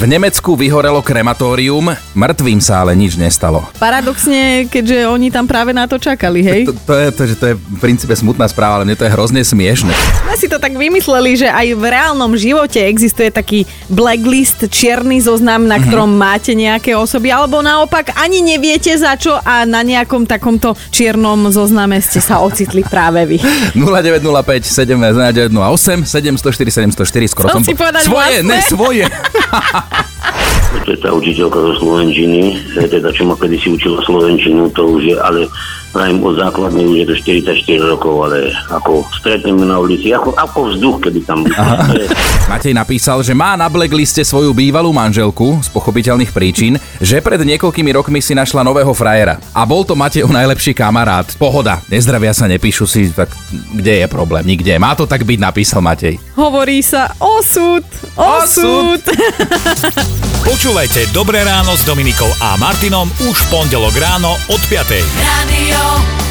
V Nemecku vyhorelo krematórium, mŕtvým sa ale nič nestalo. Paradoxne, keďže oni tam práve na to čakali, hej? To, to, je, to, to je v princípe smutná správa, ale mne to je hrozne smiešne. My si to tak vymysleli, že aj v reálnom živote existuje taký blacklist, čierny zoznam, na ktorom mm-hmm. máte nejaké osoby, alebo naopak ani neviete za čo a na nejakom takomto čiernom zozname ste sa ocitli práve vy. 0905 708 704 704 skoro som, som si po... povedať svoje, vlastne? ne svoje. To je tá učiteľka zo Slovenčiny, teda čo ma kedysi učila Slovenčinu, to už je, ale Prajem o základnej už je to 44 rokov, ale ako stretneme na ulici, ako, ako vzduch, kedy tam... Matej napísal, že má na blackliste svoju bývalú manželku z pochopiteľných príčin, že pred niekoľkými rokmi si našla nového frajera. A bol to Matejov najlepší kamarát. Pohoda, nezdravia sa, nepíšu si, tak kde je problém? Nikde. Má to tak byť, napísal Matej. Hovorí sa osud, osud. osud. Počúvajte Dobré ráno s Dominikou a Martinom už v pondelok ráno od 5. Radio.